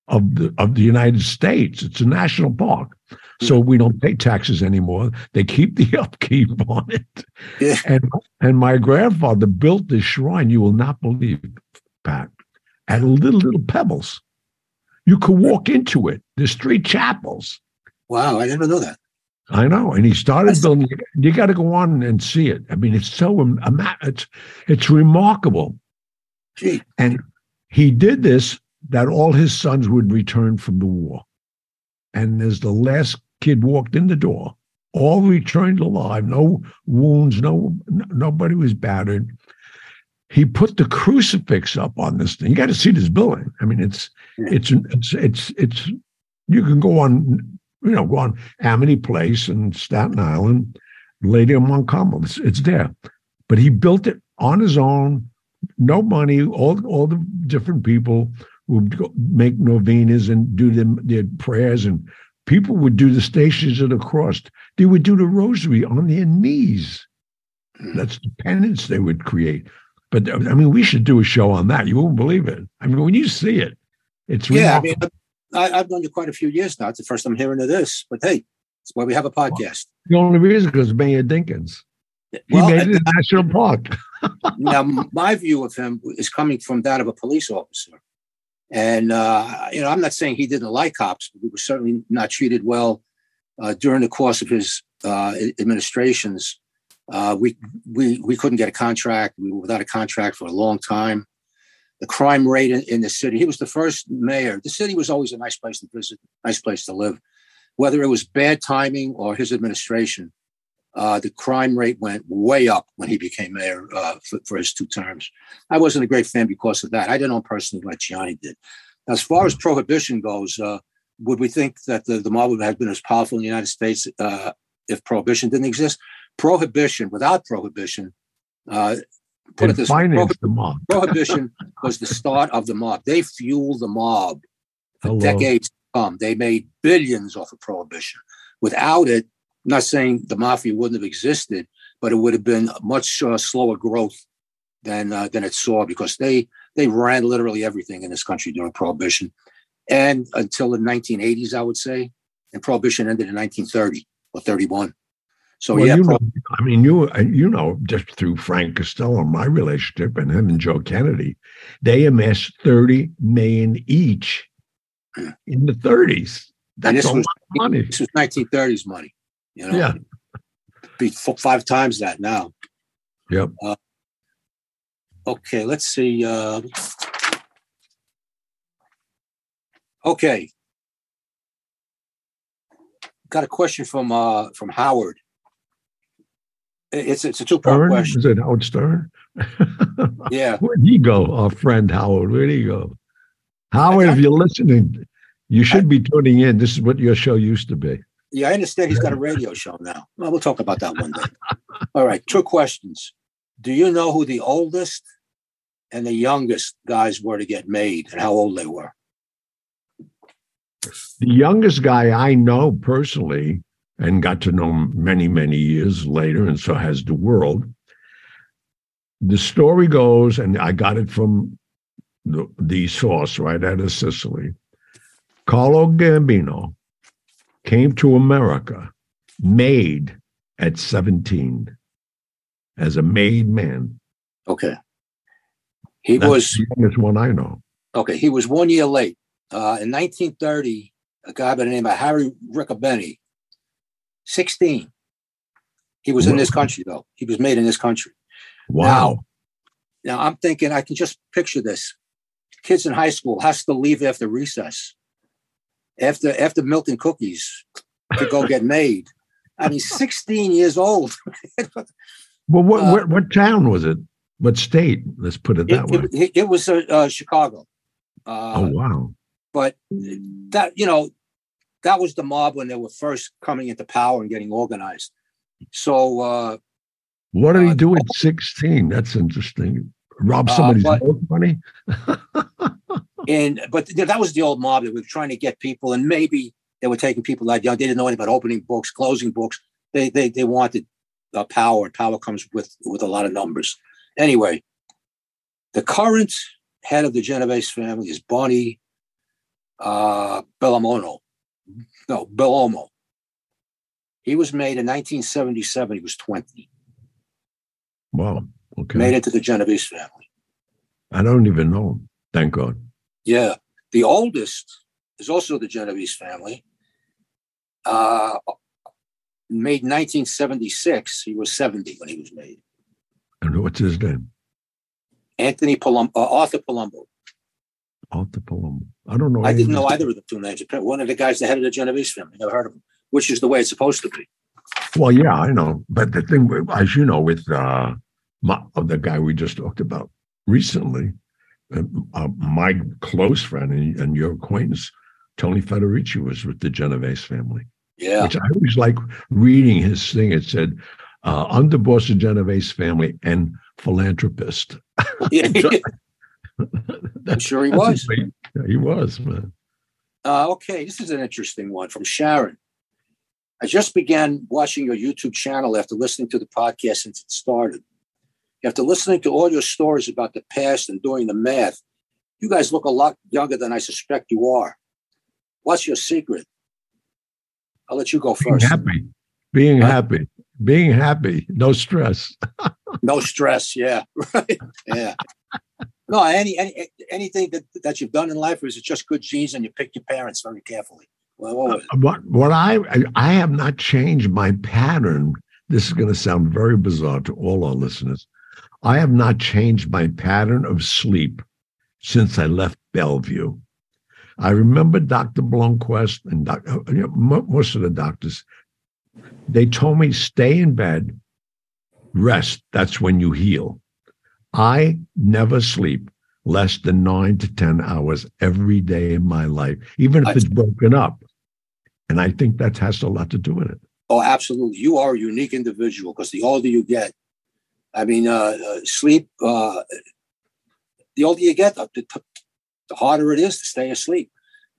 of the of the United States. It's a national park. So hmm. we don't pay taxes anymore. They keep the upkeep on it. Yeah. And and my grandfather built this shrine, you will not believe, Pat, at little little pebbles. You could walk into it. There's three chapels. Wow, I didn't know that. I know, and he started That's, building. You got to go on and see it. I mean, it's so it's it's remarkable. Gee. And he did this that all his sons would return from the war. And as the last kid walked in the door, all returned alive, no wounds, no nobody was battered. He put the crucifix up on this thing. You got to see this building. I mean, it's it's it's it's it's you can go on, you know, go on Amity Place in Staten Island, Lady of Mount Carmel. It's, it's there. But he built it on his own, no money, all all the different people would make novenas and do them their prayers and people would do the stations of the cross they would do the rosary on their knees hmm. that's the penance they would create but i mean we should do a show on that. You won't believe it. I mean when you see it it's yeah remarkable. i mean I, have known you quite a few years now. It's the first i'm hearing of this but hey it's why we have a podcast. the only reason is mayor dinkins. He well, made it a national park. Now my view of him is coming from that of a police officer. And, uh, you know, I'm not saying he didn't like cops, but he was certainly not treated well uh, during the course of his uh, administrations. Uh, we, we, we couldn't get a contract. We were without a contract for a long time. The crime rate in, in the city, he was the first mayor. The city was always a nice place to visit, nice place to live. Whether it was bad timing or his administration, uh, the crime rate went way up when he became mayor uh, for, for, his two terms. I wasn't a great fan because of that. I didn't know personally what Gianni did. As far as prohibition goes, uh, would we think that the, the mob have been as powerful in the United States uh, if prohibition didn't exist? Prohibition, without prohibition, uh, put it this way, mob. prohibition was the start of the mob. They fueled the mob for Hello. decades to come. They made billions off of prohibition. Without it, I'm not saying the mafia wouldn't have existed, but it would have been much uh, slower growth than uh, than it saw because they they ran literally everything in this country during Prohibition, and until the 1980s, I would say, and Prohibition ended in 1930 or 31. So well, yeah, you know, I mean, you you know, just through Frank Costello, my relationship, and him and Joe Kennedy, they amassed 30 million each in the 30s. That's a was, lot of money. This was 1930s money. You know, yeah, be five times that now. Yep. Uh, okay, let's see. Uh, okay, got a question from uh, from Howard. It's it's a two part question. Is it Howard Stern? yeah. Where'd he go? Our friend Howard. Where'd he go? Howard, if you're listening, you should I, be tuning in. This is what your show used to be. Yeah, I understand he's got a radio show now. Well, we'll talk about that one day. All right, two questions. Do you know who the oldest and the youngest guys were to get made and how old they were? The youngest guy I know personally and got to know many, many years later, and so has the world. The story goes, and I got it from the, the source right out of Sicily. Carlo Gambino came to America made at 17 as a made man. Okay. He That's was the youngest one I know. Okay. He was one year late. Uh, in 1930, a guy by the name of Harry Riccobene, 16. He was in this country, though. He was made in this country. Wow. Now, now I'm thinking I can just picture this. kids in high school has to leave after recess, after after milk and cookies to go get made. I mean, 16 years old. well, what, uh, what, what town was it? What state? Let's put it that it, way. It, it was uh, uh, Chicago. Uh, oh wow! But that you know, that was the mob when they were first coming into power and getting organized. So, uh, what did he uh, do at 16? That's interesting. Rob Uh, somebody's but- money? and but that was the old mob that were trying to get people, and maybe they were taking people out young. They didn't know anything about opening books, closing books. They they they wanted uh, power, and power comes with with a lot of numbers. Anyway, the current head of the Genovese family is Barney uh, Bellamono. No, Bellomo. He was made in 1977. He was 20. Wow. Okay. Made into the Genovese family. I don't even know him. Thank God. Yeah. The oldest is also the Genovese family. Uh, made 1976. He was 70 when he was made. And what's his name? Anthony Palumbo, uh, Arthur Palumbo. Arthur Palumbo. I don't know. I didn't know either of the two names. One of the guys, the head of the Genovese family. Never heard of him, which is the way it's supposed to be. Well, yeah, I know. But the thing, as you know, with uh, my, the guy we just talked about recently, uh, uh, my close friend and, and your acquaintance, Tony Federici, was with the Genovese family, Yeah. which I always like reading his thing. It said, uh, underboss of the Genovese family and philanthropist. yeah. I'm sure he was. Yeah, he was, man. Uh, okay, this is an interesting one from Sharon. I just began watching your YouTube channel after listening to the podcast since it started. After listening to all your stories about the past and doing the math, you guys look a lot younger than I suspect you are. What's your secret? I'll let you go Being first. happy. Being Huh? happy. Being happy. No stress. No stress. Yeah. Right. Yeah. No, any, any anything that, that you've done in life, or is it just good genes and you pick your parents very carefully? Well, what it? what what I I have not changed my pattern. This is going to sound very bizarre to all our listeners. I have not changed my pattern of sleep since I left Bellevue. I remember Dr. Blomquist and doc, uh, you know, most of the doctors. They told me stay in bed, rest. That's when you heal. I never sleep less than nine to ten hours every day in my life, even if I- it's broken up. And I think that has a lot to do with it. Oh, absolutely. You are a unique individual because the older you get, I mean, uh, uh, sleep, uh, the older you get, the, the, the harder it is to stay asleep.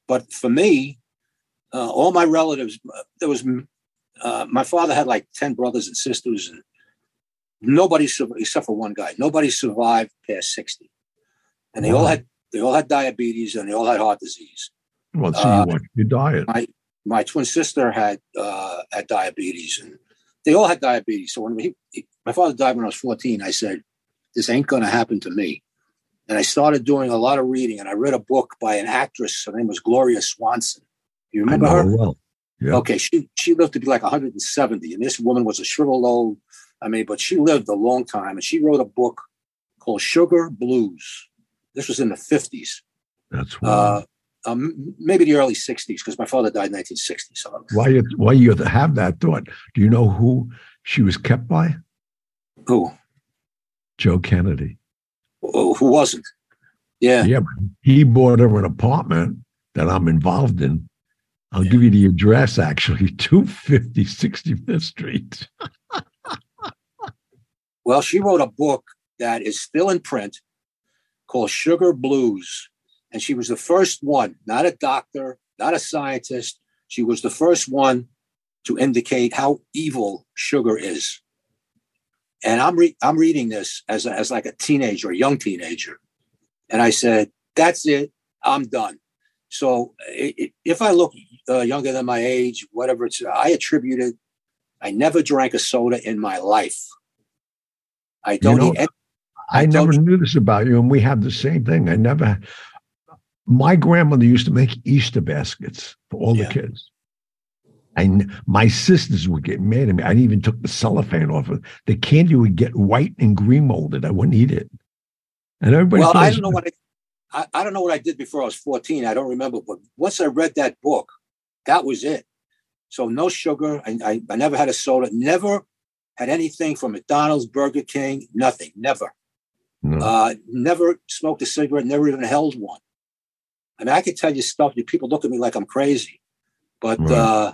But for me, uh, all my relatives, uh, there was, uh, my father had like 10 brothers and sisters, and nobody, except for one guy, nobody survived past 60. And they all had, they all had diabetes and they all had heart disease. Well, so Uh, you watch your diet. my twin sister had uh, had diabetes, and they all had diabetes. So when he, he- my father died when I was fourteen, I said, "This ain't going to happen to me." And I started doing a lot of reading, and I read a book by an actress. Her name was Gloria Swanson. You remember her well. Yeah. Okay, she she lived to be like 170, and this woman was a shriveled old. I mean, but she lived a long time, and she wrote a book called Sugar Blues. This was in the 50s, That's why. uh, um, maybe the early 60s, because my father died in 1960. So why you why you have that thought? Do you know who she was kept by? who Joe Kennedy. who who wasn't? Yeah. Yeah, he bought her an apartment that I'm involved in. I'll Yeah. give you the address actually, 250 65th Street. Well, she wrote a book that is still in print called Sugar Blues. And she was the first one, not a doctor, not a scientist. She was the first one to indicate how evil sugar is. And I'm re- I'm reading this as a, as like a teenager, a young teenager, and I said, "That's it, I'm done." So i- i- if I look uh, younger than my age, whatever it's, I attribute it. I never drank a soda in my life. I don't know, eat any- I, I never you- knew this about you, and we have the same thing. I never. My grandmother used to make Easter baskets for all Yeah. the kids. And my sisters would get mad at me. I even took the cellophane off of the candy would get white and green molded. I wouldn't eat it. And everybody well, I don't know what I, I, I don't know what I did before I was 14. I don't remember. But once I read that book, that was it. So no sugar. I, I, I never had a soda. Never had anything from McDonald's, Burger King, nothing. Never. No. Uh, never smoked a cigarette, never even held one. I mean, I could tell you stuff. People look at me like I'm crazy, but right. uh,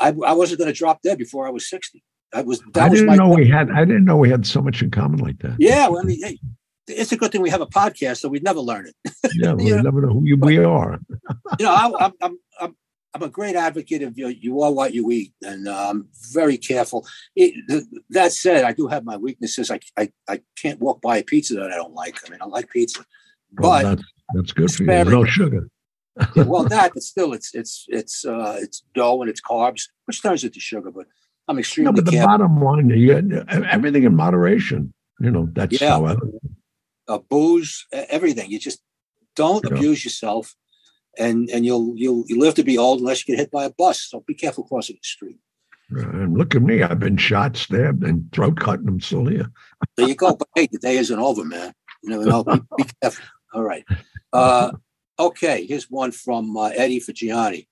I, I wasn't going to drop dead before I was 60. That was. That I didn't know we had. I didn't know we had so much in common like that. Yeah, well, I mean, hey, it's a good thing we have a podcast, so we'd never learn it. yeah, we never know who you we are. you know, I, I'm, I'm, I'm a great advocate of you. You are what you eat, and I'm um, very careful. It, that said, I do have my weaknesses. I, I, I can't walk by a pizza that I don't like. I mean, I like pizza, but that's, that's good for you. No sugar. yeah, well, that, but still, it's it's it's uh, it's dough and it's carbs, which turns into sugar. But I'm extremely. No, but the careful. bottom line, you everything in moderation. You know, that's yeah. how I, uh, booze, everything. You just don't abuse yourself, and and you'll you'll you live to be old unless you get hit by a bus. So be careful crossing the street. And look at me. I've been shot, stabbed, and throat cut, and I'm still here. there you go. But hey, the day isn't over, man. You never know. Be, be careful. All right. Uh, okay. Here's one from uh, Eddie for Gianni.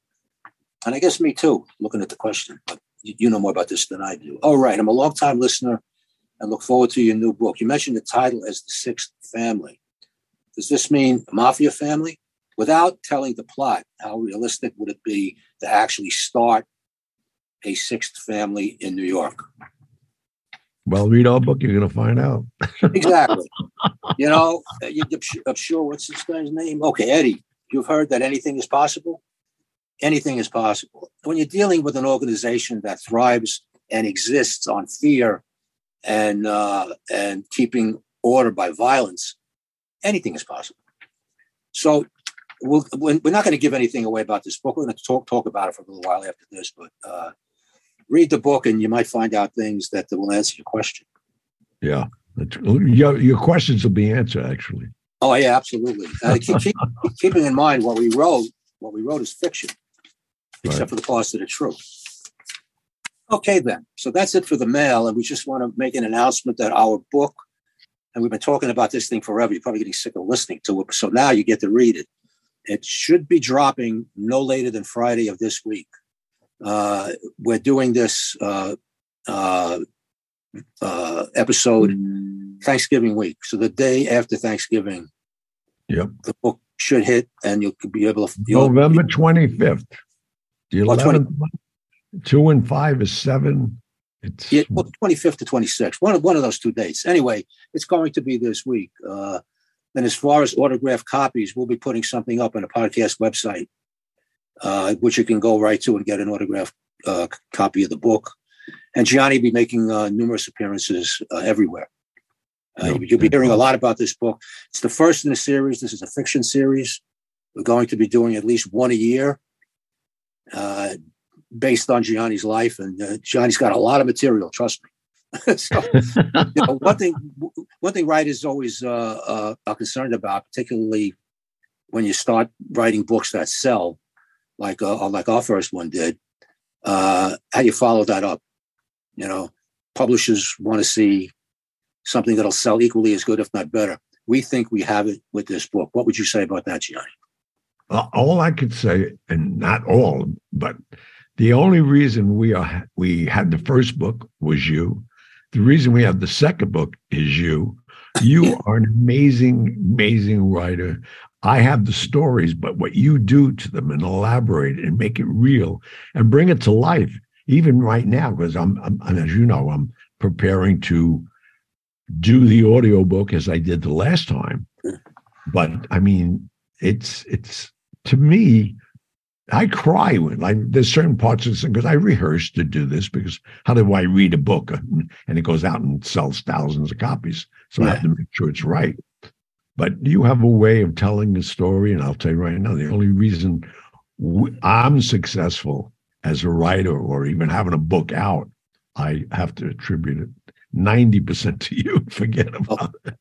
And I guess me too, looking at the question. But you know more about this than I do. All right. I'm a long time listener and look forward to your new book. You mentioned the title as The Sixth Family. Does this mean a mafia family? Without telling the plot, how realistic would it be to actually start a sixth family in New York? Well, read our book, you're going to find out. exactly. You know, you, I'm sure, what's this guy's name? Okay, Eddie, you've heard that anything is possible? Anything is possible. When you're dealing with an organization that thrives and exists on fear and uh, and keeping order by violence, anything is possible. So we'll, we're not going to give anything away about this book. We're going to talk talk about it for a little while after this, but uh, read the book and you might find out things that will answer your question. Yeah, your, your questions will be answered actually. Oh yeah, absolutely. Uh, keep, keep, keeping in mind what we wrote. What we wrote is fiction, except right. for the parts that are true. Okay, then. So that's it for the mail. And we just want to make an announcement that our book, and we've been talking about this thing forever. You're probably getting sick of listening to it. So now you get to read it. It should be dropping no later than Friday of this week. Uh, we're doing this uh, uh, uh episode Thanksgiving week. So the day after Thanksgiving, yep. the book should hit and you'll be able to. November 25th. The 11th, Two and five is seven. It's yeah, well, 25th to 26th, one of, one of those two dates. Anyway, it's going to be this week. Uh, and as far as autographed copies, we'll be putting something up on a podcast website, uh, which you can go right to and get an autographed uh, copy of the book. And Gianni will be making uh, numerous appearances uh, everywhere. Uh, you'll be hearing a lot about this book. It's the first in the series. This is a fiction series. We're going to be doing at least one a year. Uh, based on Gianni's life, and uh, Gianni's got a lot of material. Trust me. so, you know, one thing, one thing writers always uh, uh, are concerned about, particularly when you start writing books that sell, like uh, like our first one did. Uh, how do you follow that up? You know, publishers want to see something that'll sell equally as good, if not better. We think we have it with this book. What would you say about that, Gianni? all I could say, and not all, but the only reason we are we had the first book was you. The reason we have the second book is you. You are an amazing, amazing writer. I have the stories, but what you do to them and elaborate and make it real and bring it to life, even right now, because I'm, I'm as you know, I'm preparing to do the audio book as I did the last time. Hmm. But I mean, it's it's to me, I cry when like there's certain parts of this because I rehearsed to do this because how do I read a book and it goes out and sells thousands of copies? So yeah. I have to make sure it's right. But you have a way of telling a story, and I'll tell you right now, the only reason I'm successful as a writer or even having a book out, I have to attribute it 90% to you. Forget oh, about it.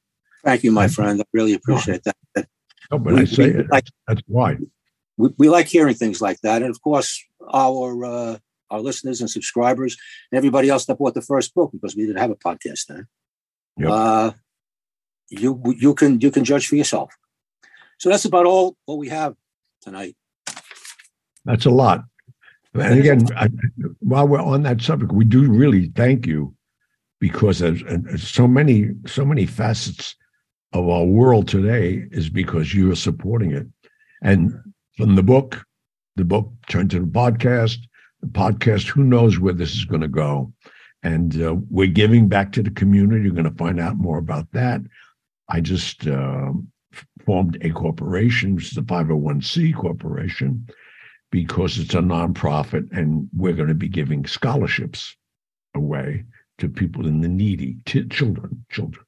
Thank you, my friend. I really appreciate that. No, but we, I say we, it. That's why we, we like hearing things like that. And of course, our uh, our listeners and subscribers and everybody else that bought the first book because we didn't have a podcast then. Yep. Uh, you you can you can judge for yourself. So that's about all what we have tonight. That's a lot. And again, I, while we're on that subject, we do really thank you because there's, there's so many so many facets of our world today is because you are supporting it. And from the book, the book turned to the podcast, the podcast, who knows where this is going to go. And uh, we're giving back to the community. You're going to find out more about that. I just uh, formed a corporation, which is a 501c corporation, because it's a nonprofit, and we're going to be giving scholarships away to people in the needy, t- children, children.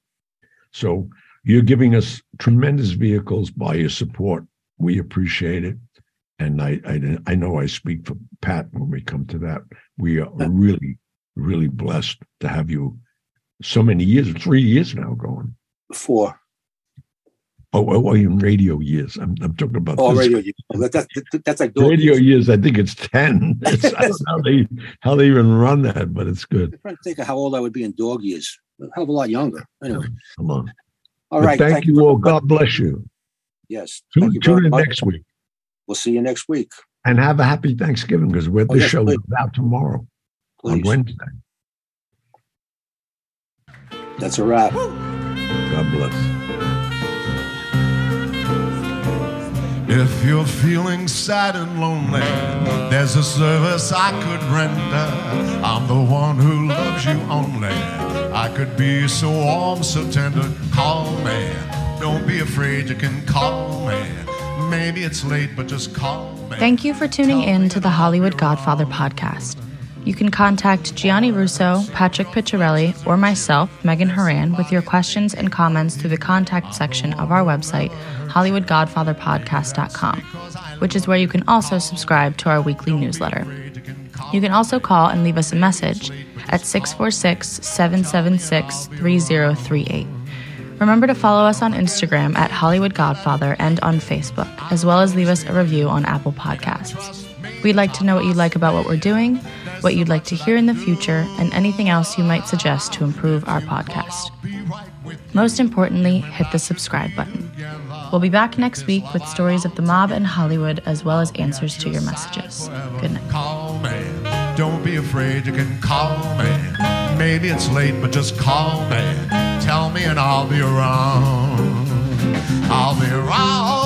So you're giving us tremendous vehicles by your support. We appreciate it. And I, I, I know I speak for Pat when we come to that. We are uh, really, really blessed to have you so many years, three years now going. Four. Oh, oh, oh in radio years. I'm, I'm talking about. Oh, radio years. That, that, that's like radio years. years. I think it's ten. It's, I don't know how they how they even run that, but it's good. I'm trying to think of how old I would be in dog years. A hell of a lot younger. Anyway, come on. All right. Thank, thank, you all. God bless you. Yes. Tune, tune in next week. We'll see you next week. And have a happy Thanksgiving because we're oh, the yes, show please. out tomorrow please. on Wednesday. That's a wrap. God bless. If you're feeling sad and lonely, there's a service I could render. I'm the one who loves you only. I could be so warm, so tender. Call me. Don't be afraid, you can call me. Maybe it's late, but just call me. Thank you for tuning in to the Hollywood Godfather podcast. You can contact Gianni Russo, Patrick Picciarelli, or myself, Megan Horan, with your questions and comments through the contact section of our website, HollywoodGodfatherPodcast.com, which is where you can also subscribe to our weekly newsletter. You can also call and leave us a message at 646 776 3038. Remember to follow us on Instagram at Hollywood Godfather and on Facebook, as well as leave us a review on Apple Podcasts. We'd like to know what you like about what we're doing what you'd like to hear in the future, and anything else you might suggest to improve our podcast. Most importantly, hit the subscribe button. We'll be back next week with stories of the mob and Hollywood as well as answers to your messages. Good night. Afraid, you can call me. Maybe it's late, but just call me. Tell me and I'll be around. I'll be around.